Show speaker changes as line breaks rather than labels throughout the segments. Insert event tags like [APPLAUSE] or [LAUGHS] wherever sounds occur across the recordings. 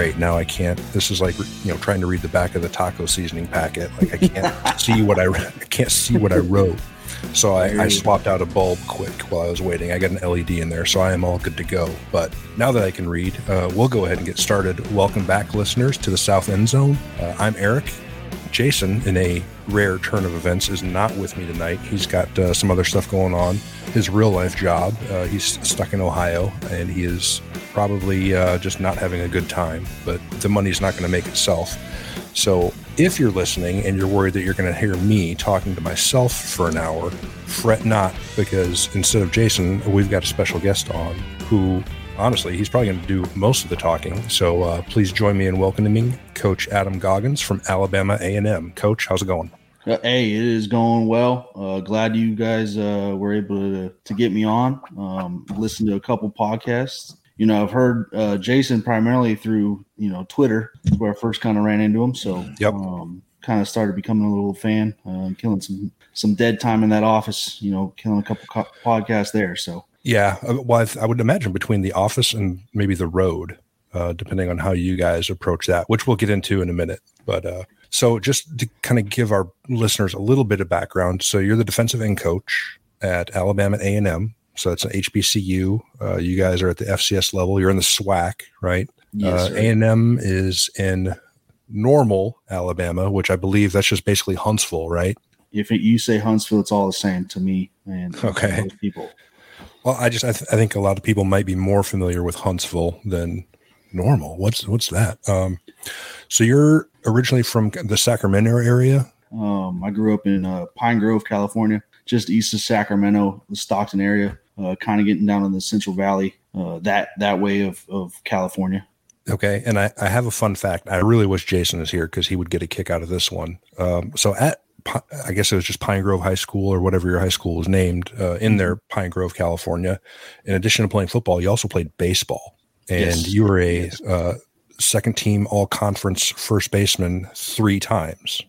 great. Now I can't. This is like you know trying to read the back of the taco seasoning packet. Like I can't [LAUGHS] see what I I can't see what I wrote. So I, I swapped out a bulb quick while I was waiting. I got an LED in there, so I am all good to go. But now that I can read, uh, we'll go ahead and get started. Welcome back, listeners, to the South End Zone. Uh, I'm Eric. Jason, in a rare turn of events, is not with me tonight. He's got uh, some other stuff going on. His real life job, uh, he's stuck in Ohio, and he is probably uh, just not having a good time. But the money's not going to make itself. So if you're listening and you're worried that you're going to hear me talking to myself for an hour, fret not, because instead of Jason, we've got a special guest on who honestly, he's probably going to do most of the talking. So uh, please join me in welcoming Coach Adam Goggins from Alabama A&M. Coach, how's it going?
Hey, it is going well. Uh, glad you guys uh, were able to, to get me on. Um, listen to a couple podcasts. You know, I've heard uh, Jason primarily through you know Twitter, where I first kind of ran into him. So,
Yep.
um, kind of started becoming a little fan, uh, killing some some dead time in that office. You know, killing a couple co- podcasts there. So,
Yeah, uh, well, I, th- I would imagine between the office and maybe the road, uh, depending on how you guys approach that, which we'll get into in a minute. But uh, so just to kind of give our listeners a little bit of background, so you're the defensive end coach at Alabama A&M. So that's an HBCU. Uh, you guys are at the FCS level. You're in the SWAC, right?
yes,
uh. A&M is in normal Alabama, which I believe that's just basically Huntsville, right?
if it, you say Huntsville, it's all the same to me and [LAUGHS]
Okay.
people.
Well, I just I, th- I think a lot of people might be more familiar with Huntsville than normal. What's what's that? Um, so you're originally from the Sacramento area.
Um, I grew up in uh, Pine Grove, California, just east of Sacramento, the Stockton area, uh, kind of getting down in the Central Valley, uh, that that way of, of California.
Okay, and I, I have a fun fact. I really wish Jason is here because he would get a kick out of this one. Um, so at I guess it was just Pine Grove High School or whatever your high school was named uh, in there, Pine Grove, California. In addition to playing football, you also played baseball, and
Yes.
you were a
Yes.
uh, second team All Conference first baseman three times.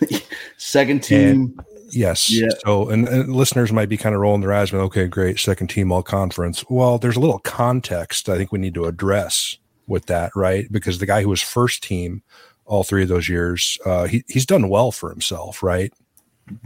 [LAUGHS]
Second team,
Yes.
Yeah.
So, and, and listeners might be kind of rolling their eyes, but okay, great, second team all conference. Well, there's a little context I think we need to address with that, right? Because the guy who was first team all three of those years, uh, he, he's done well for himself, right?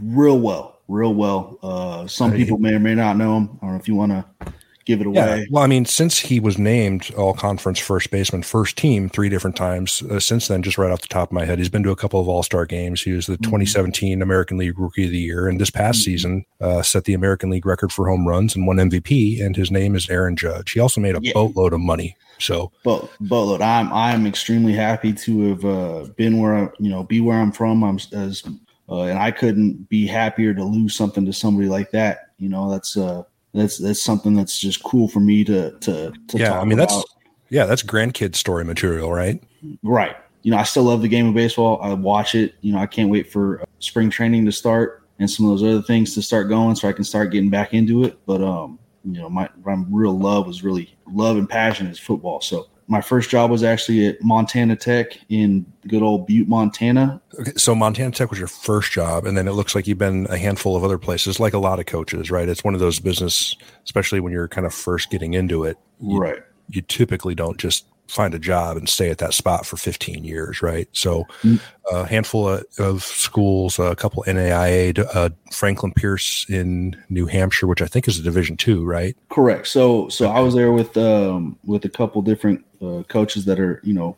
real well, real well. Uh, some people may or may not know him. I don't know if you want to give it away.
Well, I mean, since he was named all conference first baseman, first team three different times uh, since then, just right off the top of my head, he's been to a couple of all star games. He was the 2017 American League Rookie of the Year, and this past
Mhm.
season uh, set the American League record for home runs and won MVP. And his name is Aaron Judge. He also made a
Yeah.
boatload of money. So,
but look, I'm I'm extremely happy to have uh, been where I, you know be where I'm from. I'm as uh, and I couldn't be happier to lose something to somebody like that. You know, that's uh that's that's something that's just cool for me to to to
yeah, I mean, that's yeah, that's grandkid story material, right?
right. You know, I still love the game of baseball. I watch it. You know, I can't wait for uh, spring training to start and some of those other things to start going, so I can start getting back into it. But um, you know, my my real love was really love and passion is football. So my first job was actually at Montana Tech in good old Butte, Montana.
Okay, so Montana Tech was your first job, and then it looks like you've been a handful of other places, like a lot of coaches, right? It's one of those business, especially when you're kind of first getting into it. You,
Right.
you typically don't just find a job and stay at that spot for 15 years, right? So, mm. a handful of, of, schools, a couple NAIA, uh, Franklin Pierce in New Hampshire, which I think is a Division two, right?
Correct. So, so I was there with um, with a couple different uh, coaches that are you know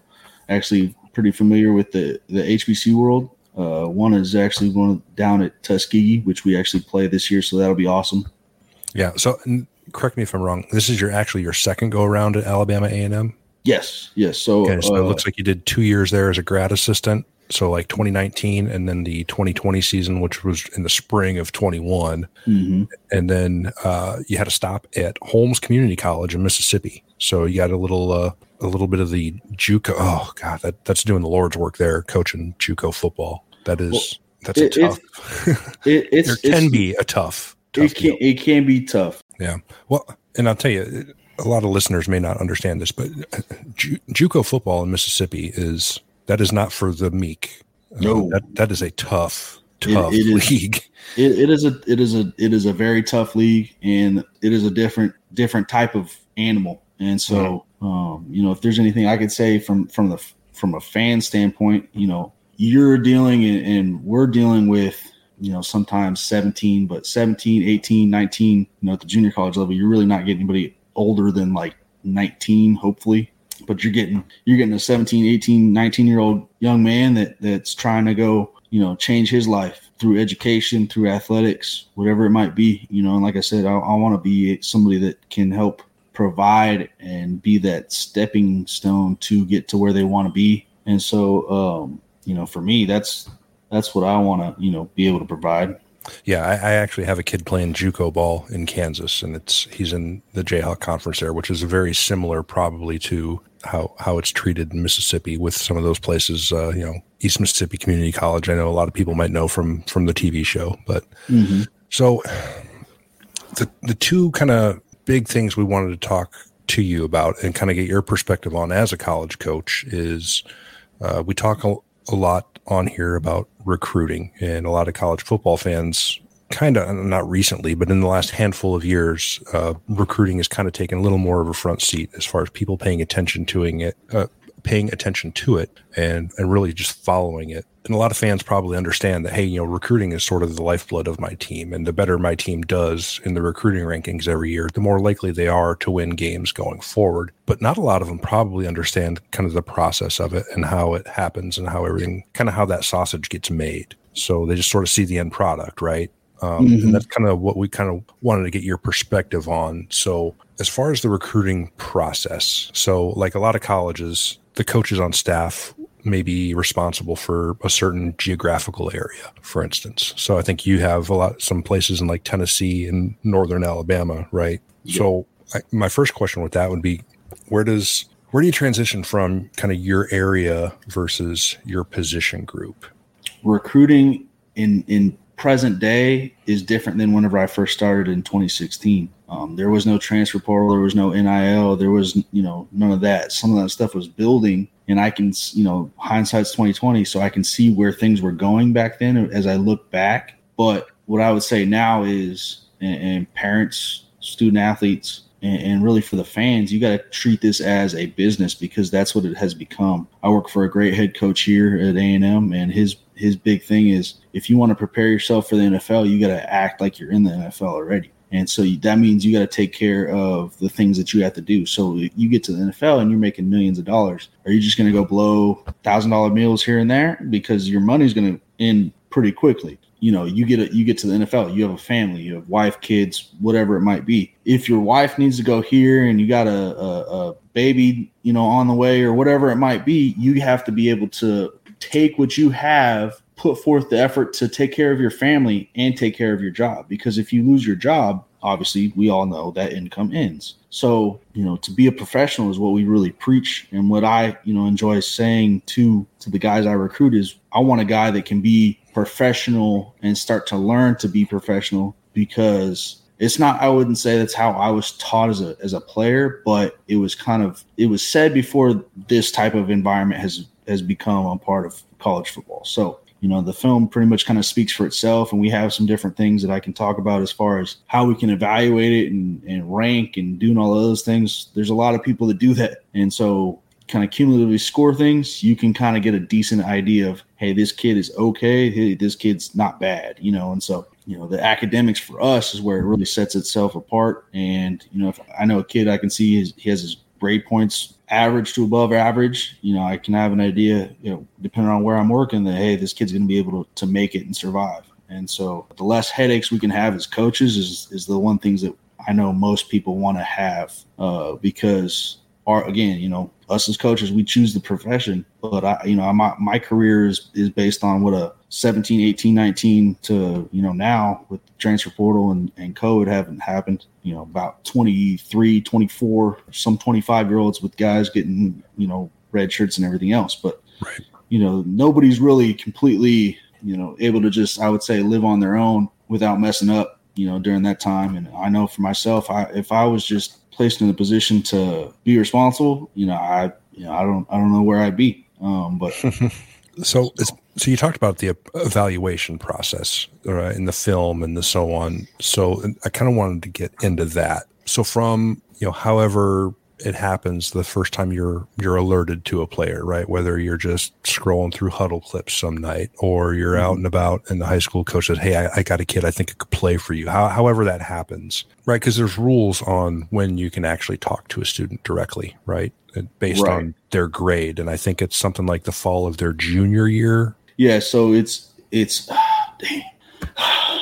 actually pretty familiar with the the HBC world. Uh, one is actually one down at Tuskegee, which we actually play this year, so that'll be awesome.
Yeah. So, correct me if I'm wrong. This is your actually your second go around at Alabama A and M.
Yes, yes. So,
okay, so uh, it looks like you did two years there as a grad assistant. So like 2019 and then the 2020 season, which was in the spring of 21. Mm-hmm. And then uh, you had to stop at Holmes Community College in Mississippi. So you got a little, uh, a little bit of the JUCO. Oh God, that, that's doing the Lord's work there, coaching JUCO football. That is, well, that's it, a tough. [LAUGHS] It, it's, there can be a tough.
tough it can, deal. it can be tough.
Yeah. Well, and I'll tell you, a lot of listeners may not understand this, but Ju- JUCO football in Mississippi is that is not for the meek. Uh, no, uh, that that is a tough, tough it, it league.
Is, [LAUGHS] it, it is a it is a it is a very tough league, and it is a different different type of animal. And so, um, you know, if there's anything I could say from from the from a fan standpoint, you know, you're dealing and, and we're dealing with you know sometimes 17 but 17 18 19 you know at the junior college level you're really not getting anybody older than like 19 hopefully. But you're getting you're getting a 17 18 19 year old young man that that's trying to go you know change his life through education through athletics whatever it might be you know. And like i said i, I want to be somebody that can help provide and be that stepping stone to get to where they want to be. And so um you know for me that's that's what i want to you know be able to provide
yeah, I, I, actually have a kid playing JUCO ball in Kansas, and it's he's in the Jayhawk Conference there, which is very similar, probably to how how it's treated in Mississippi with some of those places. Uh, you know, East Mississippi Community College. I know a lot of people might know from from the TV show, but mm-hmm. so the the two kind of big things we wanted to talk to you about and kind of get your perspective on as a college coach is uh, we talk a, lot on here about recruiting, and a lot of college football fans kind of not recently, but in the last handful of years, uh, recruiting has kind of taken a little more of a front seat as far as people paying attention to it, uh, paying attention to it, and and really just following it. And a lot of fans probably understand that hey you know recruiting is sort of the lifeblood of my team. And the better my team does in the recruiting rankings every year the more likely they are to win games going forward. But not a lot of them probably understand kind of the process of it and how it happens and how everything kind of how that sausage gets made. So they just sort of see the end product right um, mm-hmm. and that's kind of what we kind of wanted to get your perspective on so as far as the recruiting process so like a lot of colleges the coaches on staff may be responsible for a certain geographical area, for instance. So I think you have a lot, some places in like Tennessee and northern Alabama, right? Yeah. So I, my first question with that would be, where does where do you transition from kind of your area versus your position group?
Recruiting in in present day is different than whenever I first started in 2016. Um, there was no transfer portal, there was no NIL, there was you know none of that. Some of that stuff was building, and I can you know hindsight's 2020, so I can see where things were going back then as I look back. But what I would say now is, and, and parents, student athletes, and, really for the fans, you got to treat this as a business because that's what it has become. I work for a great head coach here at A and M, and his his big thing is if you want to prepare yourself for the NFL, you got to act like you're in the NFL already. And so that means you got to take care of the things that you have to do. So you get to the NFL and you're making millions of dollars. Are you just going to go blow thousand dollar meals here and there because your money's going to end pretty quickly? You know, you get a, you get to the NFL, you have a family, you have wife, kids, whatever it might be. If your wife needs to go here and you got a, a, a baby, you know, on the way or whatever it might be, you have to be able to take what you have put forth the effort to take care of your family and take care of your job. Because if you lose your job obviously we all know that income ends. So you know to be a professional is what we really preach. And what i you know enjoy saying to to the guys i recruit is i want a guy that can be professional and start to learn to be professional. Because it's not i wouldn't say that's how i was taught as a as a player but it was kind of it was said before this type of environment has has become a part of college football so you know the film pretty much kind of speaks for itself and we have some different things that i can talk about as far as how we can evaluate it and, and rank and doing all those things there's a lot of people that do that and so kind of cumulatively score things, you can kind of get a decent idea of, hey, this kid is okay, hey, this kid's not bad, you know. And so, you know, the academics for us is where it really sets itself apart. And you know, if I know a kid, I can see his, he has his grade points average to above average. You know, I can have an idea, you know, depending on where I'm working, that hey, this kid's going to be able to, to make it and survive. And so, the less headaches we can have as coaches is is the one things that I know most people want to have uh, because are again, you know, us as coaches, we choose the profession, but I, you know, my, my career is, is based on what a 17, 18, 19 to, you know, now with transfer portal and, and code haven't happened, you know, about 23, 24, some 25 year olds with guys getting, you know, red shirts and everything else. But, right. you know, nobody's really completely, you know, able to just, I would say, live on their own without messing up, you know, during that time. And I know for myself, I, if I was just placed in a position to be responsible, you know, I you know, I don't I don't know where I'd be. Um, but [LAUGHS]
so so you talked about the evaluation process uh, in the film and the so on. So I kind of wanted to get into that. So from you know, however it happens the first time you're you're alerted to a player, right? Whether you're just scrolling through Hudl clips some night, or you're mm-hmm. out and about, and the high school coach says, "Hey, I, I got a kid. I think it could play for you." How, however that happens, right? Because there's rules on when you can actually talk to a student directly, right? Based right. on their grade, and I think it's something like the fall of their junior year.
Yeah, so it's it's. [SIGHS] Dang. [SIGHS]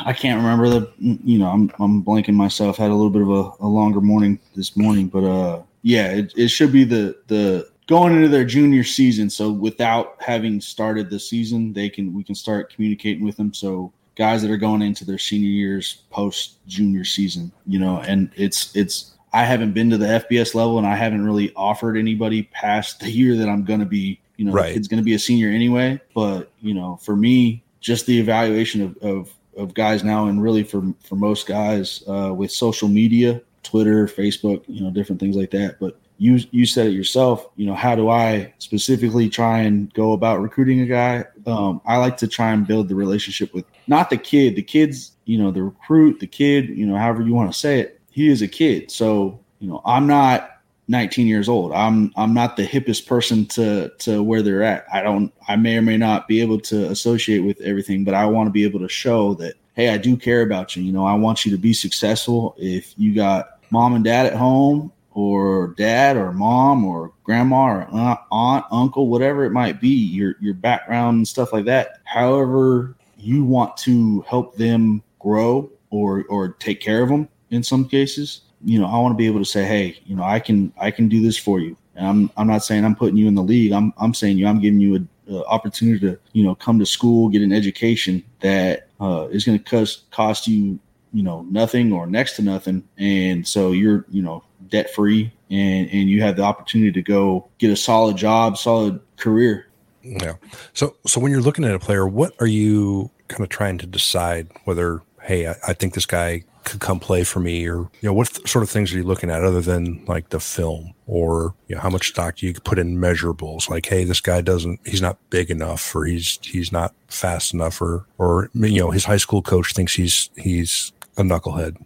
I can't remember the you know I'm I'm blanking myself. Had a little bit of a, a longer morning this morning, but uh yeah, it, it should be the the going into their junior season. So without having started the season, they can we can start communicating with them. So guys that are going into their senior years post junior season, you know, and it's it's I haven't been to the FBS level and I haven't really offered anybody past the year that I'm going to be, you know, right. it's going to be a senior anyway. But you know, for me, just the evaluation of, of of guys now, and really for for most guys uh, with social media Twitter, Facebook, you know, different things like that. But you you said it yourself. You know, how do I specifically try and go about recruiting a guy? Um, I like to try and build the relationship with not the kid. The kids, you know, the recruit, the kid, you know, however you want to say it. He is a kid, so you know, I'm not 19 years old. I'm I'm not the hippest person to to where they're at. I don't. I may or may not be able to associate with everything, but I want to be able to show that hey, I do care about you. You know, I want you to be successful. If you got mom and dad at home or dad or mom or grandma or aunt, uncle, whatever it might be, your your background and stuff like that. However, you want to help them grow or or take care of them in some cases. You know, I want to be able to say, hey, you know, I can I can do this for you. And I'm I'm not saying I'm putting you in the league. I'm I'm saying you I'm giving you a, a opportunity to you know come to school, get an education that uh, is going to cost cost you you know nothing or next to nothing and so you're you know debt free and and you have the opportunity to go get a solid job solid career
yeah so so when you're looking at a player what are you kind of trying to decide whether hey i, I think this guy could come play for me or you know what sort of things are you looking at other than like the film or you know how much stock do you put in measurables like hey this guy doesn't he's not big enough or he's he's not fast enough or or you know his high school coach thinks he's he's a knucklehead?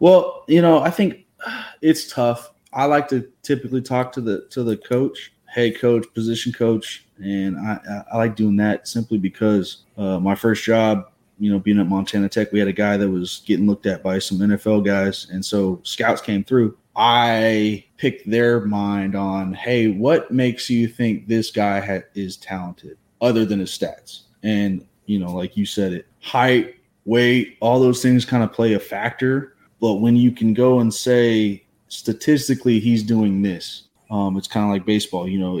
Well, you know, I think it's tough. I like to typically talk to the to the coach, head coach, position coach, and I, I like doing that simply because uh, my first job, you know, being at Montana Tech, we had a guy that was getting looked at by some NFL guys, and so scouts came through. I picked their mind on, hey, what makes you think this guy ha- is talented other than his stats? And you know, like you said, it height, weight, all those things kind of play a factor. But when you can go and say statistically he's doing this, um, it's kind of like baseball. You know,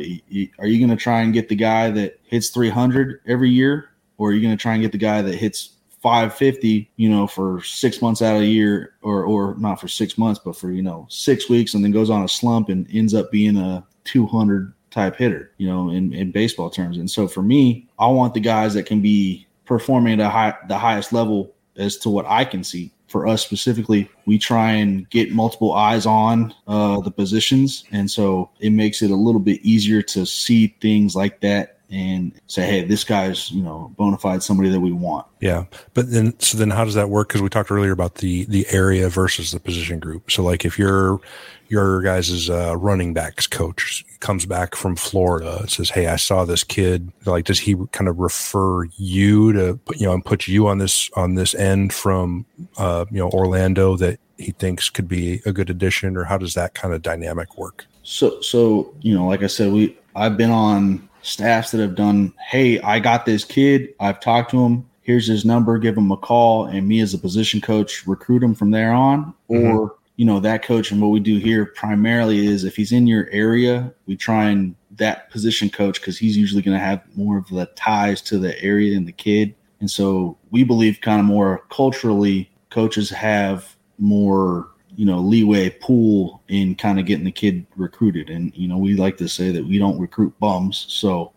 are you going to try and get the guy that hits 300 every year, or are you going to try and get the guy that hits 550? You know, for six months out of the year, or or not for six months, but for you know six weeks, and then goes on a slump and ends up being a 200 type hitter. You know, in in baseball terms. And so for me, I want the guys that can be performing at high, the highest level as to what I can see. For us specifically, we try and get multiple eyes on uh, the positions, and so it makes it a little bit easier to see things like that and say, hey, this guy's you know bona fide somebody that we want.
Yeah, but then so then how does that work? Because we talked earlier about the the area versus the position group. So like if you're your guys' is uh, running backs coach comes back from Florida and says, "Hey, I saw this kid." Like, does he kind of refer you to put you know and put you on this on this end from uh, you know Orlando that he thinks could be a good addition, or how does that kind of dynamic work?
So, so you know, like I said, we I've been on staffs that have done. Hey, I got this kid. I've talked to him. Here's his number. Give him a call, and me as a position coach recruit him from there on, mm-hmm. or you know that coach and what we do here primarily is if he's in your area we try and that position coach because he's usually going to have more of the ties to the area and the kid and so we believe kind of more culturally coaches have more you know leeway pool in kind of getting the kid recruited and you know we like to say that we don't recruit bums so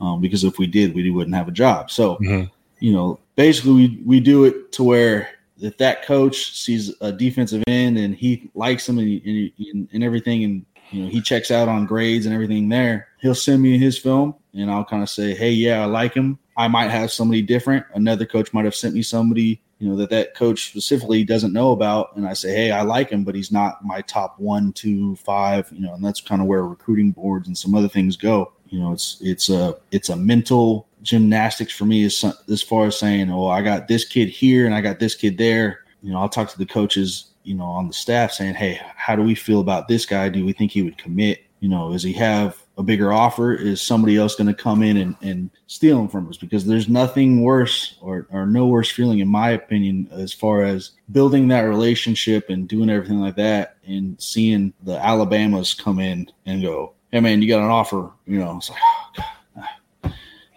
um, because if we did we wouldn't have a job so mm-hmm. you know basically we, we do it to where if that coach sees a defensive end and he likes him and, and, and, everything, and you know he checks out on grades and everything there, he'll send me his film, and I'll kind of say, "Hey, yeah, I like him." I might have somebody different. Another coach might have sent me somebody, you know, that that coach specifically doesn't know about, and I say, "Hey, I like him, but he's not my top one, two, five, you know." And that's kind of where recruiting boards and some other things go. You know, it's it's a it's a mental gymnastics for me is as far as saying, "Oh, I got this kid here and I got this kid there." You know, I'll talk to the coaches, you know, on the staff saying, "Hey, how do we feel about this guy? Do we think he would commit? You know, does he have a bigger offer? Is somebody else going to come in and, and steal them from us? Because there's nothing worse or, or no worse feeling, in my opinion, as far as building that relationship and doing everything like that and seeing the Alabamas come in and go, Hey man, you got an offer, you know, it's like, oh, God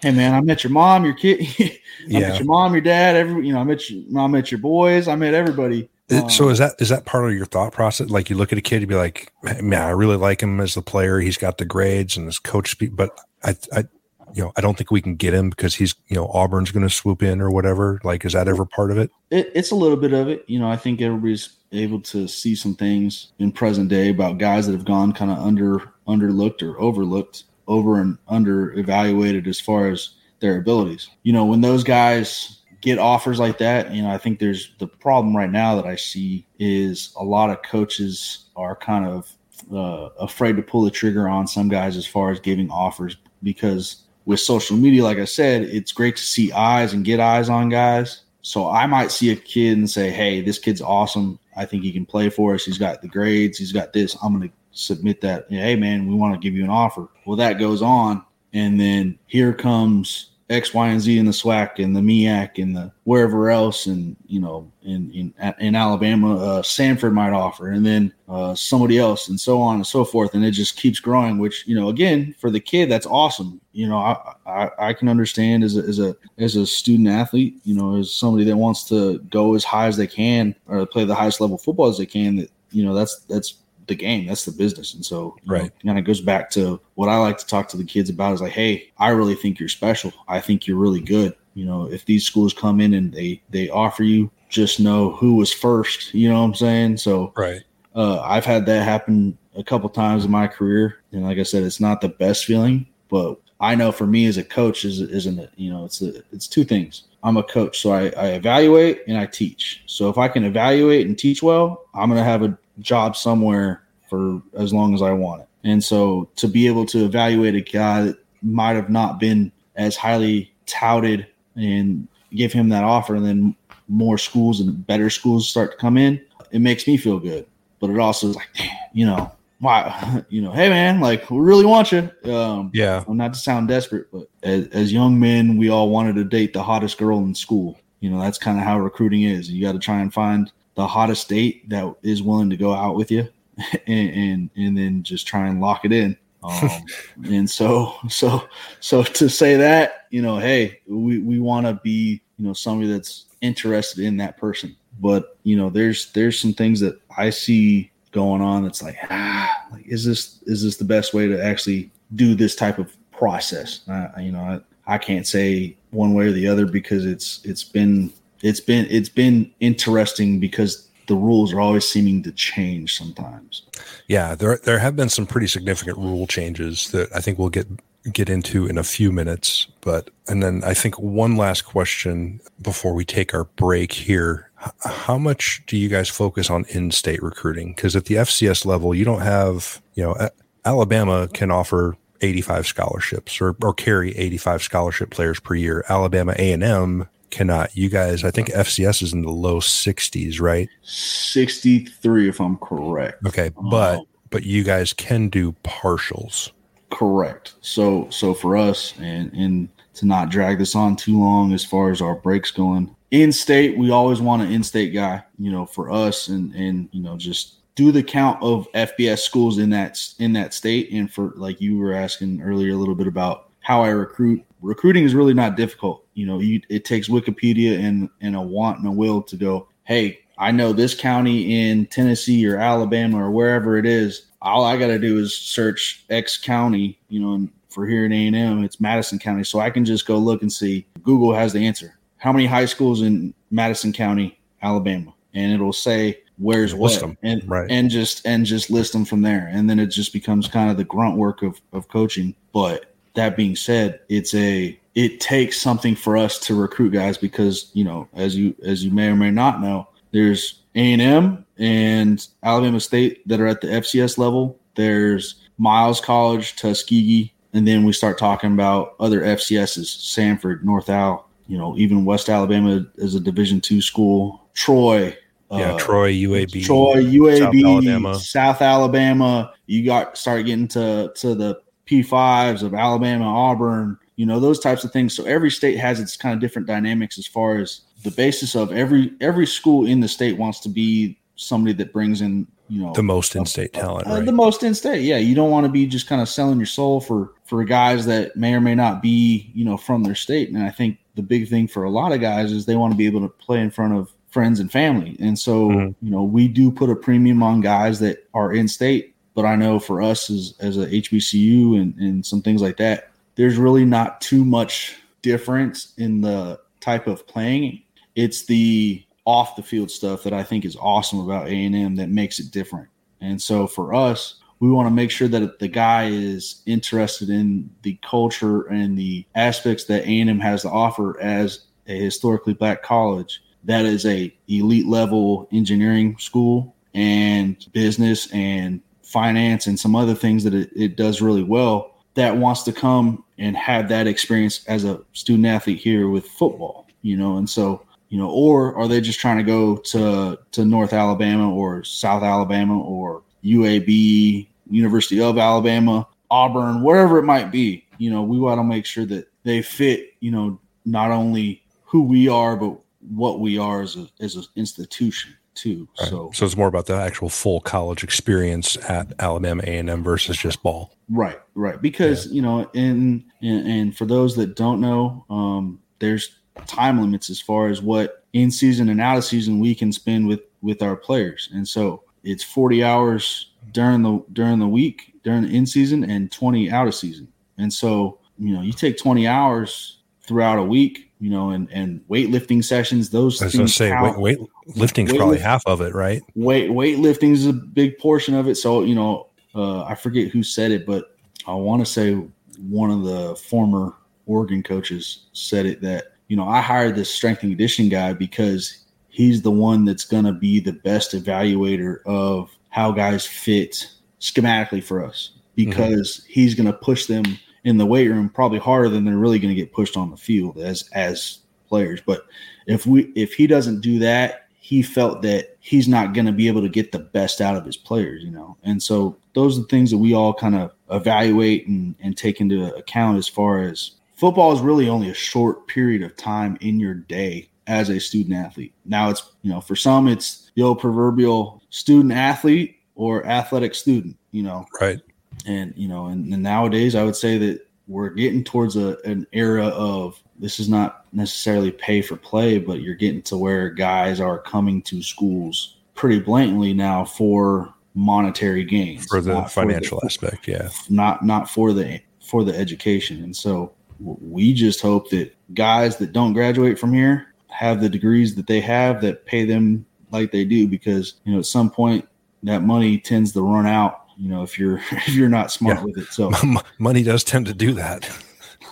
hey man, I met your mom, your kid, [LAUGHS] I yeah. met your mom, your dad, every you know, I met your I met your boys, I met everybody.
Um, so is that is that part of your thought process? Like you look at a kid, you be like, man, I really like him as the player. He's got the grades and his coach speak, but I, I, you know, I don't think we can get him because he's, you know, Auburn's going to swoop in or whatever. Like, is that ever part of it?
it? It's a little bit of it. You know, I think everybody's able to see some things in present day about guys that have gone kind of under underlooked or overlooked over and under evaluated as far as their abilities. You know, when those guys get offers like that, you know, I think there's the problem right now that I see is a lot of coaches are kind of uh, afraid to pull the trigger on some guys as far as giving offers because with social media, like I said, it's great to see eyes and get eyes on guys. So I might see a kid and say, "Hey, this kid's awesome. I think he can play for us. He's got the grades. He's got this. I'm going to submit that, hey man, we want to give you an offer. Well, that goes on, and then here comes X, Y, and Z in the SWAC and the MEAC and the wherever else, and you know, in in in Alabama, uh, Samford might offer, and then uh, somebody else, and so on and so forth, and it just keeps growing. Which you know, again, for the kid, that's awesome. You know, I I, I can understand as a, as a as a student athlete, you know, as somebody that wants to go as high as they can or play the highest level football as they can. That you know, that's that's the game. That's the business. And so,
right.
kind of goes back to what I like to talk to the kids about is like, hey, I really think you're special. I think you're really good. You know, if these schools come in and they they offer you, just know who was first. You know what I'm saying? So,
right.
Uh, I've had that happen a couple times in my career, and like I said, it's not the best feeling, but I know for me as a coach is isn't it? You know, it's a, it's two things. I'm a coach, so I, I evaluate and I teach. So if I can evaluate and teach well, I'm gonna have a job somewhere for as long as I want it. And so to be able to evaluate a guy that might have not been as highly touted and give him that offer, and then more schools and better schools start to come in, it makes me feel good. But it also is like, you know, why, [LAUGHS] you know, hey man, like we really want you. Um,
yeah.
Not to sound desperate, but as, as young men, we all wanted to date the hottest girl in school. You know, that's kind of how recruiting is. You got to try and find the hottest date that is willing to go out with you [LAUGHS] and and, and then just try and lock it in. Um, [LAUGHS] and so so so to say that you know hey we, we want to be you know somebody that's interested in that person. But you know there's there's some things that i see going on that's like ah like is this is this the best way to actually do this type of process? Uh, you know I, I can't say one way or the other because it's it's been it's been it's been interesting because the rules are always seeming to change sometimes.
Yeah, there there have been some pretty significant rule changes that I think we'll get get into in a few minutes. But, and then I think one last question before we take our break here. How much do you guys focus on in state recruiting? Because at the FCS level, you don't have, you know, Alabama can offer 85 scholarships or, or carry 85 scholarship players per year. Alabama A&M cannot. You guys, I think FCS is in the low 60s, right?
63 if I'm correct.
Okay, but um, but you guys can do partials.
Correct. So so for us and and to not drag this on too long as far as our breaks going. In state, we always want an in-state guy, you know, for us and and you know just do the count of FBS schools in that in that state and for like you were asking earlier a little bit about how I recruit. Recruiting is really not difficult. You know, you, it takes Wikipedia and and a want and a will to go, "Hey, I know this county in Tennessee or Alabama or wherever it is all I got to do is search X county, you know, and for here in A&M, it's Madison County. So I can just go look and see. Google has the answer. How many high schools in Madison County, Alabama? And it'll say where's what, them. and right. and just and just list them from there. And then it just becomes kind of the grunt work of of coaching. But that being said, it's a it takes something for us to recruit guys because you know, as you as you may or may not know, there's A&M and Alabama State that are at the FCS level. There's Miles College, Tuskegee, and then we start talking about other FCSs: Samford, North Al. You know, even West Alabama is a Division two school. Troy,
yeah, uh, Troy, UAB,
Troy, UAB, South Alabama. South Alabama. You got start getting to to the P fives of Alabama, Auburn. You know those types of things. So every state has its kind of different dynamics as far as the basis of every every school in the state wants to be somebody that brings in you know
the most in-state talent
uh, right? the most in-state yeah you don't want to be just kind of selling your soul for for guys that may or may not be you know from their state and i think the big thing for a lot of guys is they want to be able to play in front of friends and family and so mm-hmm. you know we do put a premium on guys that are in state but i know for us as as a hbcu and and some things like that there's really not too much difference in the type of playing it's the off the field stuff that I think is awesome about A and M that makes it different. And so for us, we want to make sure that the guy is interested in the culture and the aspects that A and M has to offer as a historically black college. That is a elite level engineering school and business and finance and some other things that it, it does really well. That wants to come and have that experience as a student athlete here with football, you know. And so you know, or are they just trying to go to to North Alabama or South Alabama or UAB, University of Alabama, Auburn, wherever it might be? You know, we want to make sure that they fit, you know, not only who we are, but what we are as a as an institution too. Right. So,
so it's more about the actual full college experience at Alabama A and M versus just ball.
Right, right. Because yeah. you know, and, and and for those that don't know, um, there's time limits as far as what in season and out of season we can spend with with our players. And so it's 40 hours during the during the week during the in season and 20 out of season. And so, you know, you take 20 hours throughout a week, you know, and and weightlifting sessions, those things.
I was going to say weight, weight lifting's weight probably lift, half of it, right?
Weight weightlifting is a big portion of it. So, you know, uh, I forget who said it, but I want to say one of the former Oregon coaches said it that you know, I hired this strength and conditioning guy because he's the one that's going to be the best evaluator of how guys fit schematically for us because mm-hmm. he's going to push them in the weight room probably harder than they're really going to get pushed on the field as as players. But if we if he doesn't do that, he felt that he's not going to be able to get the best out of his players, you know. And so those are the things that we all kind of evaluate and, and take into account as far as football is really only a short period of time in your day as a student athlete. Now it's, you know, for some it's the old proverbial student athlete or athletic student, you know.
Right.
And, you know, and, and nowadays I would say that we're getting towards a, an era of this is not necessarily pay for play, but you're getting to where guys are coming to schools pretty blatantly now for monetary gains
for the financial for the, aspect yeah.
not not for the for the education. And so we just hope that guys that don't graduate from here have the degrees that they have that pay them like they do because you know at some point that money tends to run out You know, if you're [LAUGHS] if you're not smart yeah. with it, so [LAUGHS]
money does tend to do that.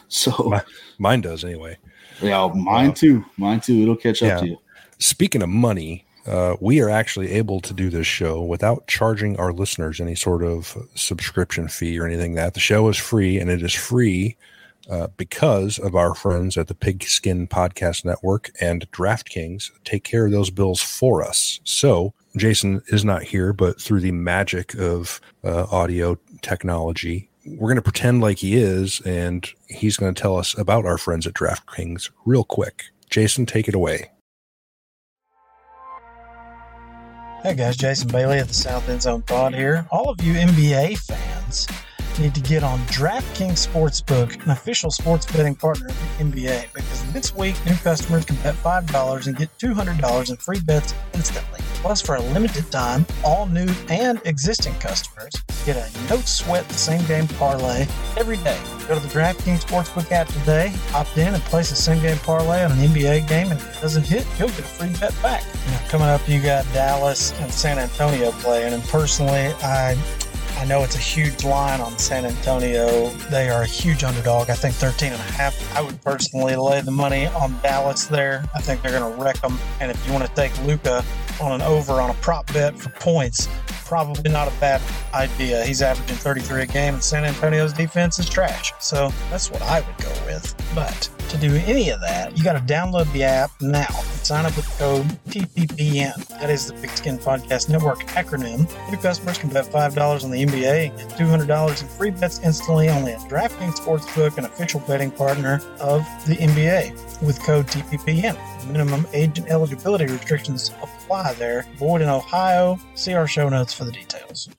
So
My, mine does anyway.
Yeah, mine uh, too. Mine too. It'll catch up to you.
Speaking of money, uh, we are actually able to do this show without charging our listeners any sort of subscription fee or anything like that the show is free and it is free uh, because of our friends at the pigskin podcast network and draftkings take care of those bills for us so jason is not here but through the magic of uh, audio technology we're going to pretend like he is and he's going to tell us about our friends at draftkings real quick jason take it away
Hey guys, Jason Bailey at the South End Zone Pod here. All of you NBA fans need to get on DraftKings Sportsbook, an official sports betting partner of the NBA, because this week new customers can bet $5 and get $200 in free bets instantly. Plus, for a limited time, all new and existing customers get a no sweat same game parlay every day. Go to the DraftKings Sportsbook app today, opt in, and place a same game parlay on an NBA game. And if it doesn't hit, you'll get a free bet back. Now, coming up, you got Dallas and San Antonio playing. And personally, I I know it's a huge line on San Antonio. They are a huge underdog. I think 13 and a half. I would personally lay the money on Dallas there. I think they're going to wreck them. And if you want to take Luka on an over on a prop bet for points, probably not a bad idea. He's averaging 33 a game, and San Antonio's defense is trash. So that's what I would go with. But to do any of that, you got to download the app now sign up with code TPPN. That is the Pigskin Podcast Network acronym. New customers can bet $5 on the NBA and get $200 in free bets instantly only at DraftKings Sportsbook, an official betting partner of the NBA, with code TPPN. Minimum age and eligibility restrictions apply there. Void in Ohio. See our show notes for the details.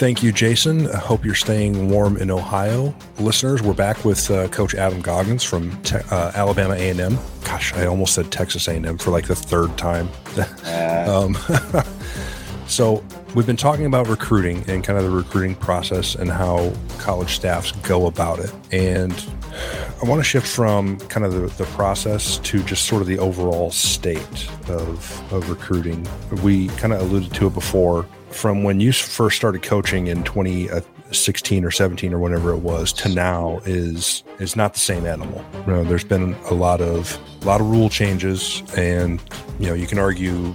Thank you, Jason. I hope you're staying warm in Ohio. Listeners, we're back with uh, Coach Adam Goggins from te- uh, Alabama A&M. Gosh, I almost said Texas A&M for like the third time. um, [LAUGHS] so we've been talking about recruiting and kind of the recruiting process and how college staffs go about it. And I want to shift from kind of the, the process to just sort of the overall state of, of recruiting. We kind of alluded to it before from when you first started coaching in 2016 or 17 or whatever it was to now is is not the same animal. You know, there's been a lot of a lot of rule changes, and you know you can argue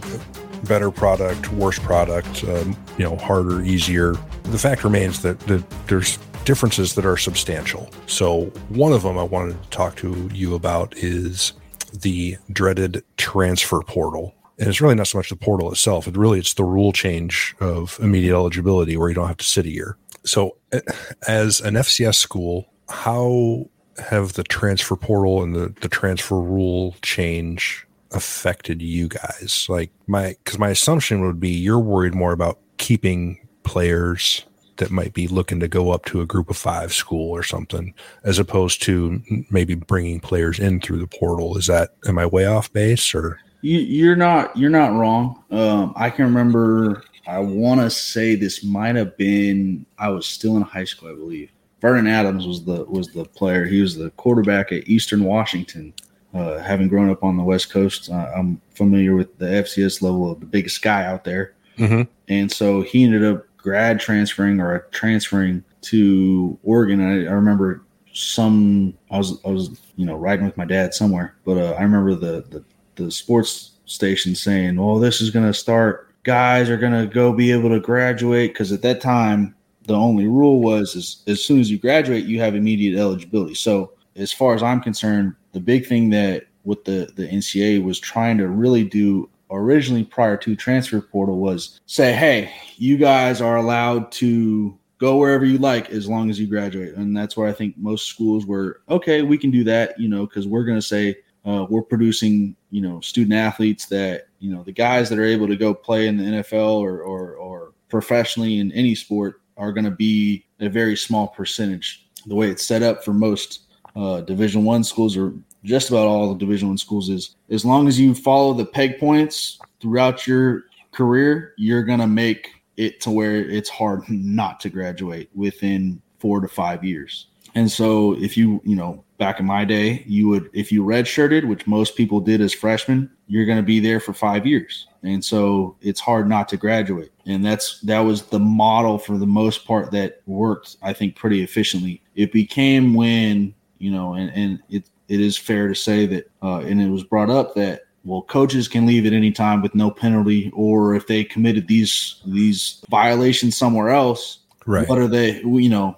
better product, worse product, um, you know, harder, easier. The fact remains that, that there's differences that are substantial. So one of them I wanted to talk to you about is the dreaded transfer portal and it's really not so much the portal itself. It really it's the rule change of immediate eligibility where you don't have to sit a year. So, eh, as an FCS school, how have the transfer portal and the, the transfer rule change affected you guys? Like my, because my assumption would be you're worried more about keeping players that might be looking to go up to a group of five school or something, as opposed to maybe bringing players in through the portal. Is that am I way off base or?
You, are not you're not wrong. Um, I can remember. I want to say this might have been. I was still in high school, I believe. Vernon Adams was the was the player. He was the quarterback at Eastern Washington. Uh, having grown up on the West Coast, uh, I'm familiar with the FCS level of the biggest guy out there. Mm-hmm. And so he ended up grad transferring or transferring to Oregon. I, I, remember some I was I was you know riding with my dad somewhere, but uh, I remember the the the sports station saying, "Well, this is going to start. Guys are going to go be able to graduate because at that time the only rule was is as soon as you graduate, you have immediate eligibility. So as far as I'm concerned, the big thing that what the the NCAA was trying to really do originally prior to transfer portal was say, hey, you guys are allowed to go wherever you like as long as you graduate. And that's where I think most schools were, okay, we can do that, you know, because we're going to say uh, we're producing, you know, student athletes that, you know, the guys that are able to go play in the NFL or, or, or professionally in any sport are going to be a very small percentage. The way it's set up for most uh, Division One schools or just about all the Division One schools is as long as you follow the peg points throughout your career, you're gonna make it to where it's hard [LAUGHS] not to graduate within four to five years. And so if you, you know, back in my day, you would if you redshirted, which most people did as freshmen, you're going to be there for 5 years. And so it's hard not to graduate. And that's that was the model for the most part that worked I think pretty efficiently. It became when, you know, and and it it is fair to say that uh, and it was brought up that well coaches can leave at any time with no penalty or if they committed these these violations somewhere else
Right.
what are they you know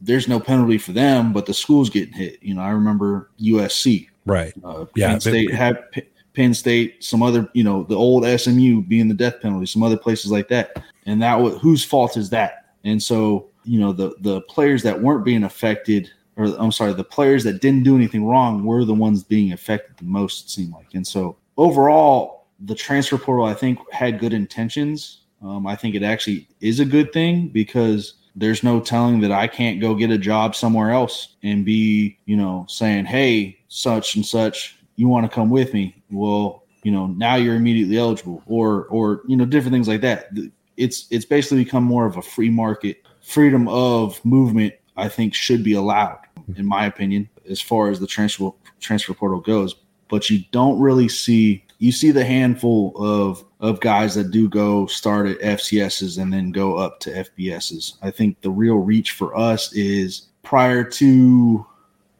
there's no penalty for them but the school's getting hit. You know i remember usc
Right.
uh,
Yeah,
penn state had P- penn state some other you know the old smu being the death penalty some other places like that. And that was whose fault is that? And so you know the the players that weren't being affected or i'm sorry the players that didn't do anything wrong were the ones being affected the most it seemed like. And so overall the transfer portal i think had good intentions. Um, i think it actually is a good thing because there's no telling that i can't go get a job somewhere else and be you know saying hey such and such you want to come with me? Well you know now you're immediately eligible or or you know different things like that. It's it's basically become more of a free market. Freedom of movement i think should be allowed in my opinion as far as the transfer transfer portal goes. But you don't really see you see the handful of of guys that do go start at FCSs and then go up to FBSs. I think the real reach for us is prior to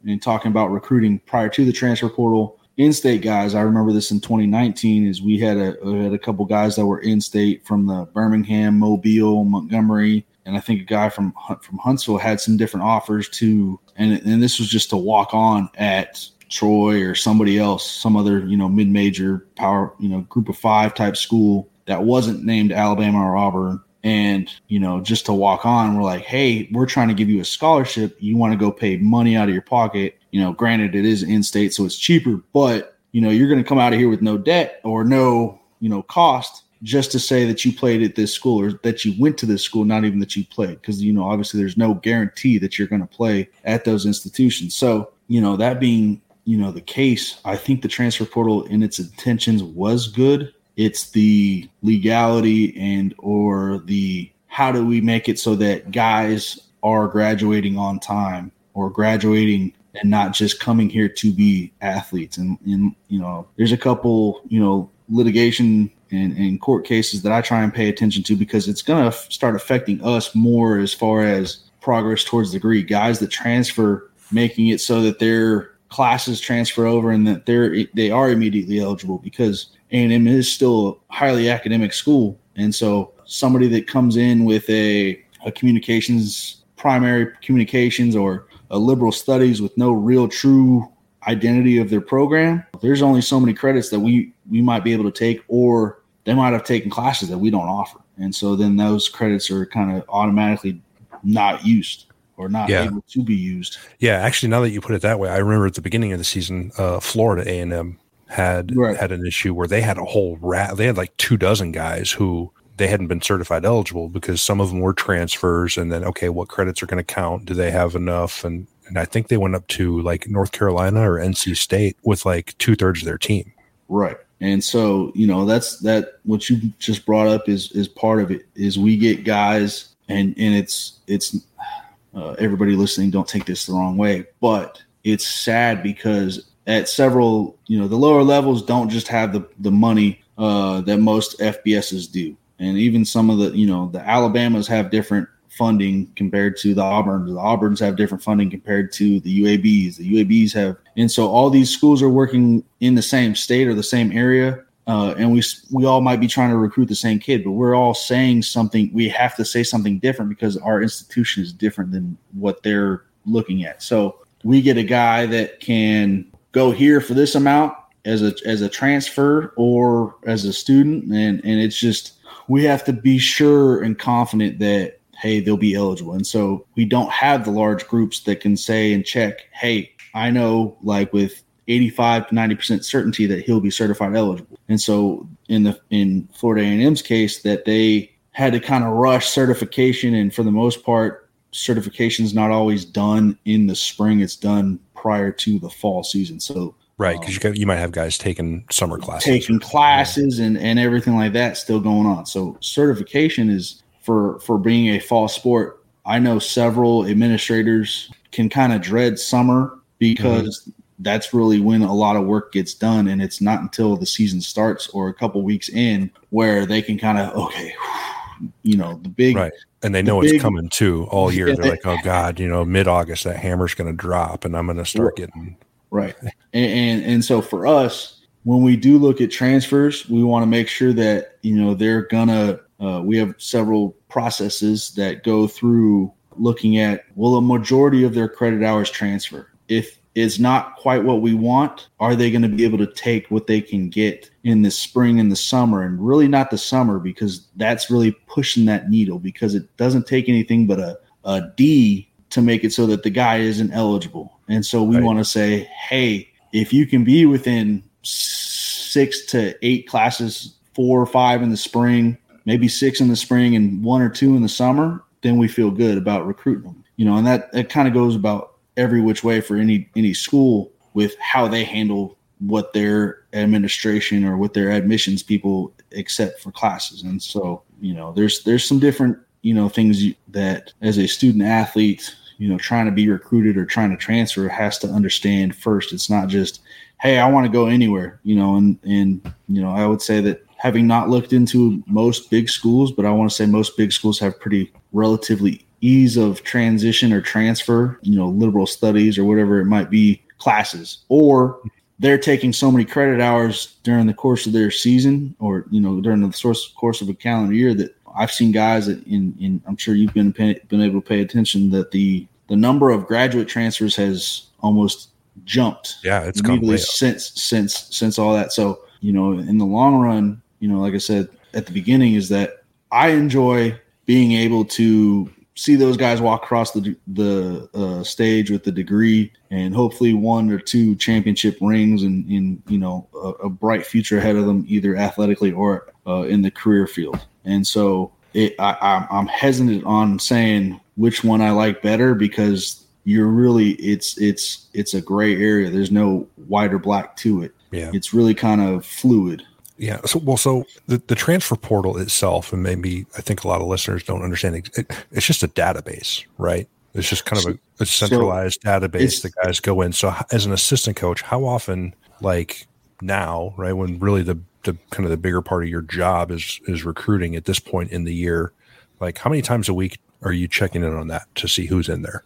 and talking about recruiting prior to the transfer portal in-state guys. I remember this in 2019 is we had a we had a couple guys that were in-state from the Birmingham, Mobile, Montgomery, and I think a guy from from Huntsville had some different offers to, and and this was just to walk on at Troy or somebody else, some other you know mid-major power you know group of five type school that wasn't named Alabama or Auburn. And you know, just to walk on, we're like, hey, we're trying to give you a scholarship. You want to go pay money out of your pocket. You know, granted, it is in state, so it's cheaper, but you know, you're going to come out of here with no debt or no, you know, cost just to say that you played at this school or that you went to this school, not even that you played, because you know obviously there's no guarantee that you're going to play at those institutions. So you know that being you know the case, I think the transfer portal in its intentions was good. It's the legality and or the how do we make it so that guys are graduating on time or graduating and not just coming here to be athletes. And, and you know, there's a couple, you know, litigation and, and court cases that I try and pay attention to because it's going to f- start affecting us more as far as progress towards degree. Guys that transfer, making it so that their classes transfer over and that they're they are immediately eligible because A&M is still a highly academic school, and so somebody that comes in with a, a communications primary communications or a liberal studies with no real true identity of their program there's only so many credits that we we might be able to take or they might have taken classes that we don't offer. And so then those credits are kind of automatically not used or not
Yeah.
able to be used
Yeah, actually, now that you put it that way, I remember at the beginning of the season, uh, Florida A and M had
Right.
had an issue where they had a whole rat. They had like two dozen guys who they hadn't been certified eligible because some of them were transfers, and then okay, what credits are going to count? Do they have enough? And and I think they went up to like North Carolina or NC State with like two thirds of their team.
Right. And so, you know, that's that what you just brought up is is part of it is we get guys and and it's it's uh, everybody listening don't take this the wrong way, but it's sad because at several, you know, the lower levels don't just have the the money uh that most FBSs do. And even some of the, you know, the Alabamas have different funding compared to the Auburns. The Auburns have different funding compared to the UABs. The UABs have, and so all these schools are working in the same state or the same area. Uh, and we we all might be trying to recruit the same kid, but we're all saying something. We have to say something different because our institution is different than what they're looking at. So we get a guy that can go here for this amount as a as a transfer or as a student, and and it's just we have to be sure and confident that hey they'll be eligible and so we don't have the large groups that can say and check hey i know like with 85 to 90 percent certainty that he'll be certified eligible and so in the in florida a&m's case that they had to kind of rush certification and for the most part certification is not always done in the spring it's done prior to the fall season so
Right, because you got, you might have guys taking summer classes,
taking classes, and and everything like that still going on. So certification is for for being a fall sport. I know several administrators can kind of dread summer because mm-hmm. That's really when a lot of work gets done, and it's not until the season starts or a couple weeks in where they can kind of okay, you know, the big
right and they know the it's big, coming too all year. They're like, oh God, you know, mid August that hammer's going to drop, and I'm going to start getting
Right. And, and, and so for us, when we do look at transfers, we want to make sure that you know they're gonna. Uh, we have several processes that go through looking at will a majority of their credit hours transfer. If it's not quite what we want, are they going to be able to take what they can get in the spring and the summer, and really not the summer because that's really pushing that needle because it doesn't take anything but a a D to make it so that the guy isn't eligible. And so we right. want to say, hey, if you can be within six to eight classes, four or five in the spring, maybe six in the spring and one or two in the summer, then we feel good about recruiting them. You know, and that, that kind of goes about every which way for any any school with how they handle what their administration or what their admissions people accept for classes. And so, you know, there's there's some different you know things that as a student athlete you know trying to be recruited or trying to transfer has to understand first it's not just hey i want to go anywhere you know and and you know i would say that having not looked into most big schools but i want to say most big schools have pretty relatively ease of transition or transfer you know liberal studies or whatever it might be classes or they're taking so many credit hours during the course of their season or you know during the source course of a calendar year that I've seen guys that in, in I'm sure you've been been able to pay attention that the the number of graduate transfers has almost jumped.
Yeah, it's immediately
since since since all that. So you know, in the long run, you know, like I said at the beginning, is that I enjoy being able to see those guys walk across the the uh, stage with the degree and hopefully one or two championship rings and in you know a, a, bright future ahead of them either athletically or uh, in the career field and so it, I, I'm hesitant on saying which one I like better because you're really it's it's it's a gray area. There's no white or black to it.
Yeah,
it's really kind of fluid.
Yeah. So well, so the, the transfer portal itself, and maybe I think a lot of listeners don't understand. It, it, it's just a database, right? It's just kind of a, a centralized so database that guys go in. So as an assistant coach, how often, like now, right, when really the the kind of the bigger part of your job is is recruiting at this point in the year like how many times a week are you checking in on that to see who's in there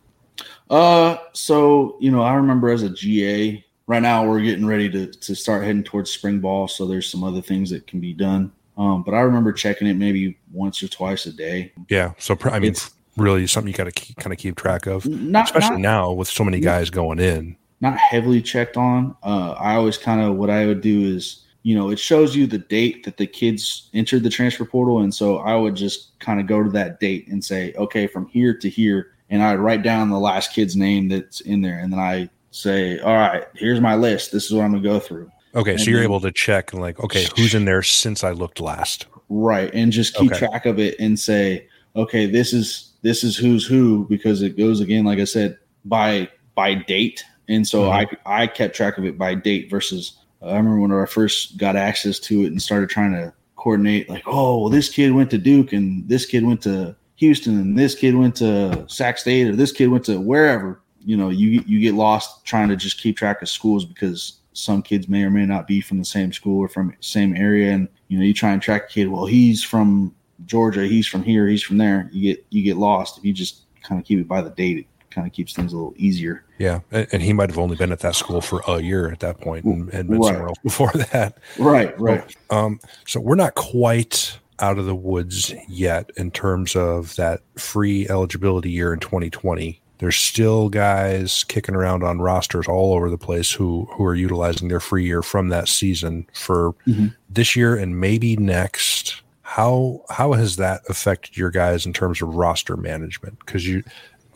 uh so you know i remember as a ga right now we're getting ready to to start heading towards spring ball so there's some other things that can be done um but i remember checking it maybe once or twice a day
yeah so i mean it's, really something you got to kind of keep track of not, especially not, now with so many guys going in
not heavily checked on uh i always kind of what i would do is you know, it shows you the date that the kids entered the transfer portal. And so I would just kind of go to that date and say, okay, from here to here. And I'd write down the last kid's name that's in there. And then I say, all right, here's my list. This is what I'm going to go through.
Okay.
And
so you're then, able to check and like, okay, who's in there since I looked last?
Right. And just keep okay. track of it and say, okay, this is, this is who's who because it goes again, like I said, by, by date. And so mm-hmm. I, I kept track of it by date versus I remember when I first got access to it and started trying to coordinate, like, oh, well, this kid went to Duke and this kid went to Houston and this kid went to Sac State or this kid went to wherever. You know, you you get lost trying to just keep track of schools because some kids may or may not be from the same school or from same area, and you know, you try and track a kid. Well, he's from Georgia, he's from here, he's from there. You get you get lost if you just kind of keep it by the date it kind of keeps things a little easier.
Yeah, and, he might have only been at that school for a year at that point, and, and been right. somewhere else before that.
Right, right.
Um, so we're not quite out of the woods yet in terms of that free eligibility year in 2020. There's still guys kicking around on rosters all over the place who who are utilizing their free year from that season for mm-hmm. this year and maybe next. How how has that affected your guys in terms of roster management? Because you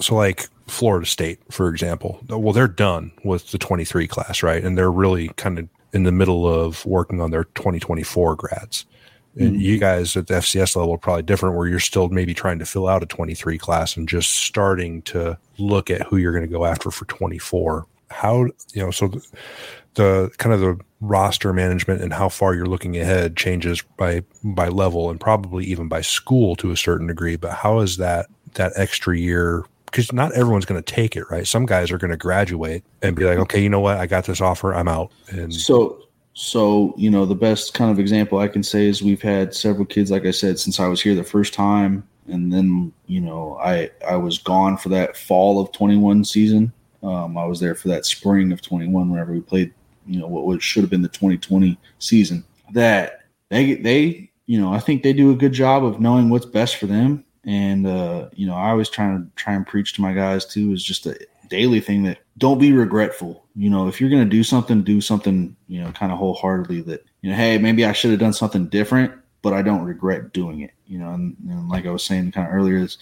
so like Florida State, for example, well, they're done with the 23 class, right? And they're really kind of in the middle of working on their 2024 grads. And mm-hmm. you guys at the FCS level are probably different, where you're still maybe trying to fill out a 23 class and just starting to look at who you're going to go after for 24. how you know so the, the kind of the roster management and how far you're looking ahead changes by by level and probably even by school to a certain degree but how is that that extra year because not everyone's going to take it right? Some guys are going to graduate and be like okay you know what? I got this offer. I'm out. And
So, so you know, the best kind of example I can say is we've had several kids, like I said, since I was here the first time, and then you know, I I was gone for that fall of twenty one season. Um, I was there for that spring of twenty one whenever we played, you know, what, should have been the twenty twenty season. That they they you know, I think they do a good job of knowing what's best for them. And uh, you know, I always try to try and preach to my guys too is just a daily thing that don't be regretful. You know, if you're gonna do something, do something, you know, kind of wholeheartedly that, you know, hey, maybe I should have done something different, but I don't regret doing it. You know, and, and like I was saying kind of earlier, is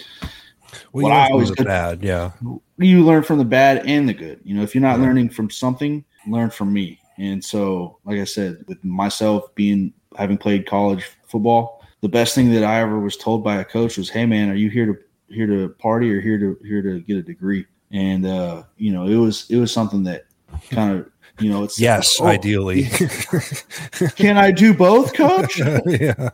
well,
what I always could-
bad yeah
you learn from the bad and the good. You know, if you're not
Yeah.
learning from something, learn from me. And so, like I said, with myself being having played college football, the best thing that I ever was told by a coach was, "Hey, man, are you here to here to party or here to here to get a degree?" And uh, you know, it was it was something that kind of you know, it's
yes
oh,
ideally [LAUGHS]
Can I do both, coach? [LAUGHS]
yeah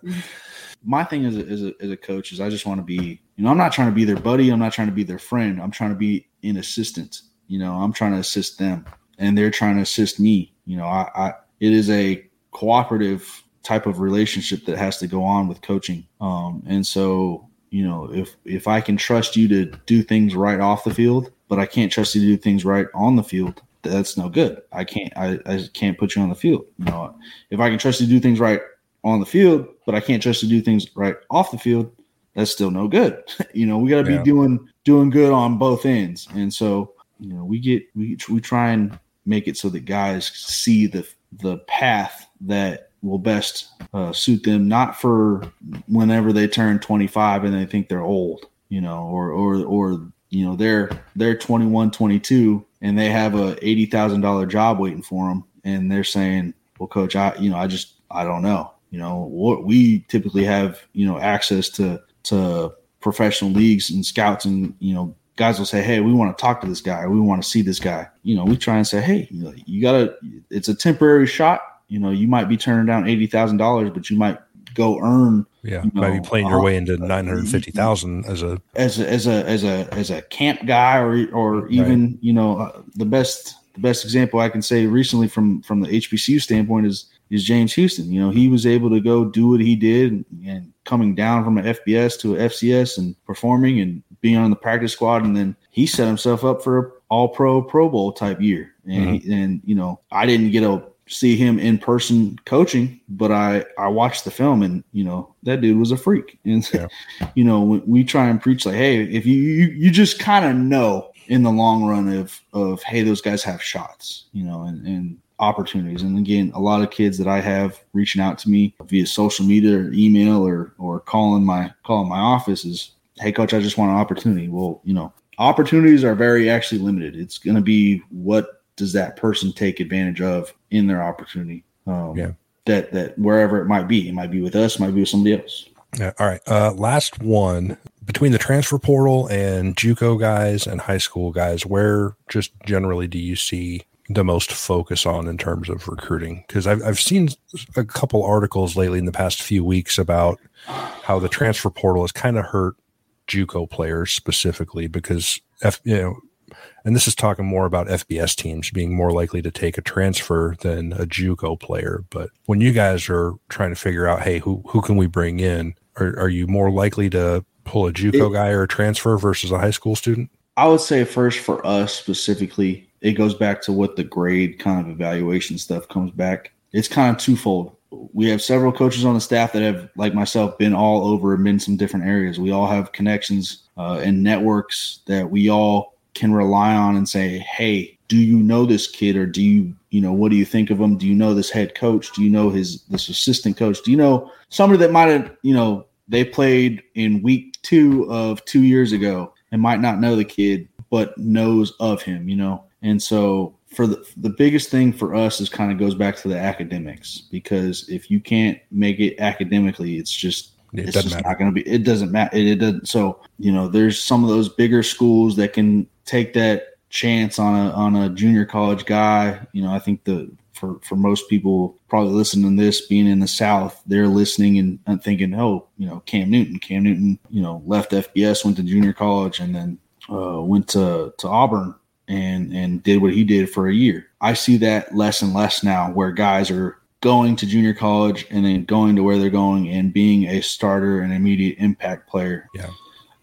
my thing as a, as a, as a coach is I just want to be, you know, I'm not trying to be their buddy. I'm not trying to be their friend. I'm trying to be an assistant. You know, I'm trying to assist them and they're trying to assist me. You know, I, I it is a cooperative type of relationship that has to go on with coaching. Um, and so, you know, if, if I can trust you to do things right off the field, but I can't trust you to do things right on the field, that's no good. I can't, I, I can't put you on the field. You know, if I can trust you to do things right on the field, but I can't trust you to do things right off the field, that's still no good. [LAUGHS] you know, we got to be doing doing good on both ends, and so you know, we get we we try and make it so that guys see the the path that will best uh, suit them, not for whenever they turn 25 and they think they're old, you know, or or or you know they're they're 21, 22, and they have a eighty thousand dollar job waiting for them, and they're saying, "Well, coach, I you know I just I don't know." You know, what we typically have, you know, access to to professional leagues and scouts, and you know, guys will say, "Hey, we want to talk to this guy. We want to see this guy." You know, we try and say, "Hey, you, gotta. It's a temporary shot. You know, you might be turning down eighty thousand dollars, but you might go earn
yeah
You know,
playing your
uh,
way into 950000 as a
as a, as a as a as a camp guy or or even you know uh, the best the best example I can say recently from from the HBCU standpoint is is James Houston. You know, he was able to go do what he did and, and coming down from an FBS to a FCS and performing and being on the practice squad, and then he set himself up for a All Pro Pro Bowl type year. And he, and you know, I didn't get to see him in person coaching, but I I watched the film, and you know, that dude was a freak. And
Yeah. [LAUGHS]
you know, when we try and preach like, hey, if you you, you just kind of know in the long run of of hey, those guys have shots, you know, and and opportunities. And again, a lot of kids that I have reaching out to me via social media or email or or calling my calling my office is, hey, coach, I just want an opportunity. Well, you know, opportunities are very actually limited. It's going to be what does that person take advantage of in their opportunity. Um,
Yeah.
That that wherever it might be, it might be with us, might be with somebody else.
Yeah. All right. Uh, last one between the transfer portal and JUCO guys and high school guys. Where just generally do you see the most focus on in terms of recruiting? Because I've I've seen a couple articles lately in the past few weeks about how the transfer portal has kind of hurt JUCO players specifically because F, you know. And this is talking more about FBS teams being more likely to take a transfer than a JUCO player. But when you guys are trying to figure out, hey, who who can we bring in? Are, are you more likely to pull a JUCO
It-
guy or a transfer versus a high school student?
I would say first for us specifically, it goes back to what the grade kind of evaluation stuff comes back. It's kind of twofold. We have several coaches on the staff that have, like myself, been all over and been some different areas. We all have connections uh, and networks that we all can rely on and say, "Hey, do you know this kid, or do you, you know, what do you think of him? Do you know this head coach? Do you know his this assistant coach? Do you know somebody that might have, you know, they played in week two of two years ago and might not know the kid, but knows of him, you know. And so for the the biggest thing for us is kind of goes back to the academics because if you can't make it academically, it's just
It
it's just
matter.
not going to be. It doesn't matter. It, it doesn't. So you know, there's some of those bigger schools that can take that chance on a on a junior college guy, you know, I think the for for most people probably listening to this being in the South, they're listening and, and thinking, oh, you know, Cam Newton. Cam Newton, you know, left FBS, went to junior college, and then uh, went to to Auburn and and did what he did for a year. I see that less and less now, where guys are going to junior college and then going to where they're going and being a starter and immediate impact player.
Yeah.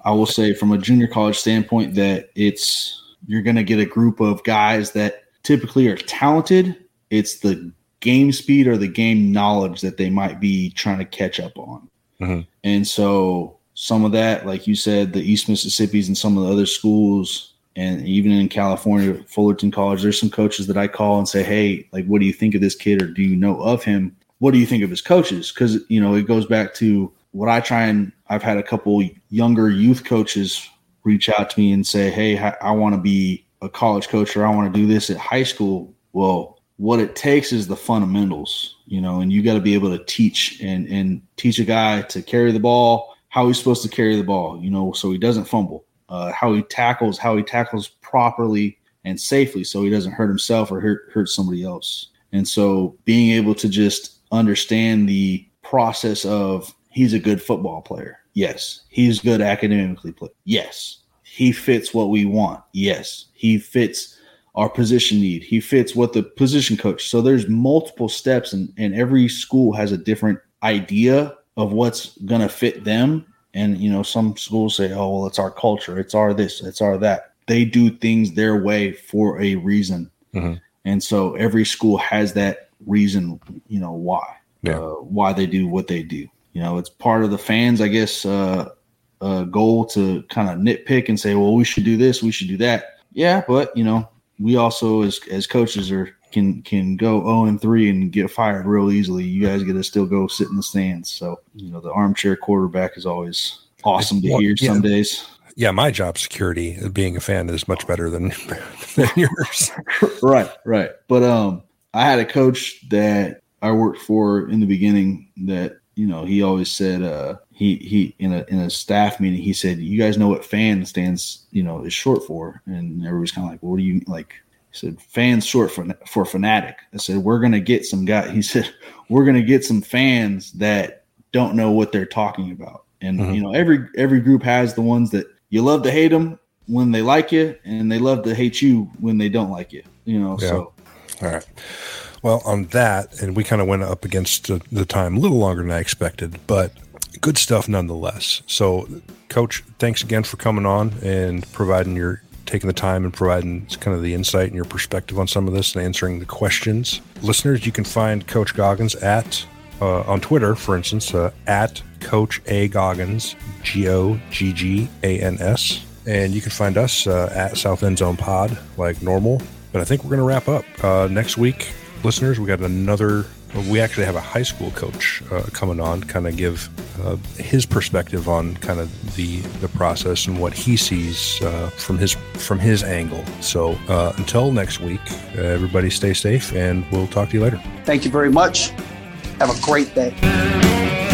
I will say from a junior college standpoint that it's you're going to get a group of guys that typically are talented it's the game speed or the game knowledge that they might be trying to catch up on.
Mm-hmm.
And so some of that, like you said, the East Mississippi's and some of the other schools, and even in California, Fullerton College, there's some coaches that I call and say, Hey, like, what do you think of this kid or do you know of him? What do you think of his coaches? Because, you know, it goes back to what I try and I've had a couple younger youth coaches reach out to me and say, Hey, I want to be a college coach or I want to do this at high school. Well, what it takes is the fundamentals, you know, and you got to be able to teach and and teach a guy to carry the ball, how he's supposed to carry the ball, you know, so he doesn't fumble, uh, how he tackles, how he tackles properly and safely, so he doesn't hurt himself or hurt hurt somebody else. And so being able to just understand the process of he's a good football player. Yes. He's good academically. Play. Yes. He fits what we want. Yes. He fits our position need. He fits what the position coach. So there's multiple steps, and, and every school has a different idea of what's going to fit them. And, you know, some schools say, oh, well, it's our culture, it's our this, it's our that. They do things their way for a reason.
Mm-hmm.
And so every school has that reason, you know, why,
yeah.
uh, why they do what they do. You know, it's part of the fans, I guess, uh, uh, goal to kind of nitpick and say, well, we should do this, we should do that. Yeah, but you know, we also as as coaches are can can go 0 and 3 and get fired real easily. You guys get to still go sit in the stands. So, you know, the armchair quarterback is always awesome to hear yeah. some days.
Yeah, my job security being a fan is much better than, [LAUGHS] than yours. [LAUGHS]
right, right. But um I had a coach that I worked for in the beginning that, you know, he always said uh he he in a in a staff meeting he said you guys know what fan stands you know is short for. And everybody's kind of like well, what do you like he said fans short for for fanatic. I said we're gonna get some guy he said [LAUGHS] we're gonna get some fans that don't know what they're talking about. And mm-hmm. you know every every group has the ones that you love to hate them when they like you and they love to hate you when they don't like you you know yeah. so
all right well on that and we kind of went up against the, the time a little longer than i expected but good stuff nonetheless. So, Coach, thanks again for coming on and providing your taking the time and providing kind of the insight and your perspective on some of this and answering the questions. Listeners, you can find Coach Goggans at uh, on Twitter, for instance, uh, at Coach A Goggans, G O G G A N S, and you can find us uh, at South End Zone Pod like normal. But I think we're going to wrap up uh, next week, listeners. We got another we actually have a high school coach uh, coming on, kind of give uh, his perspective on kind of the the process and what he sees uh, from his from his angle. So uh, until next week, uh, everybody stay safe, and we'll talk to you later.
Thank you very much. Have a great day.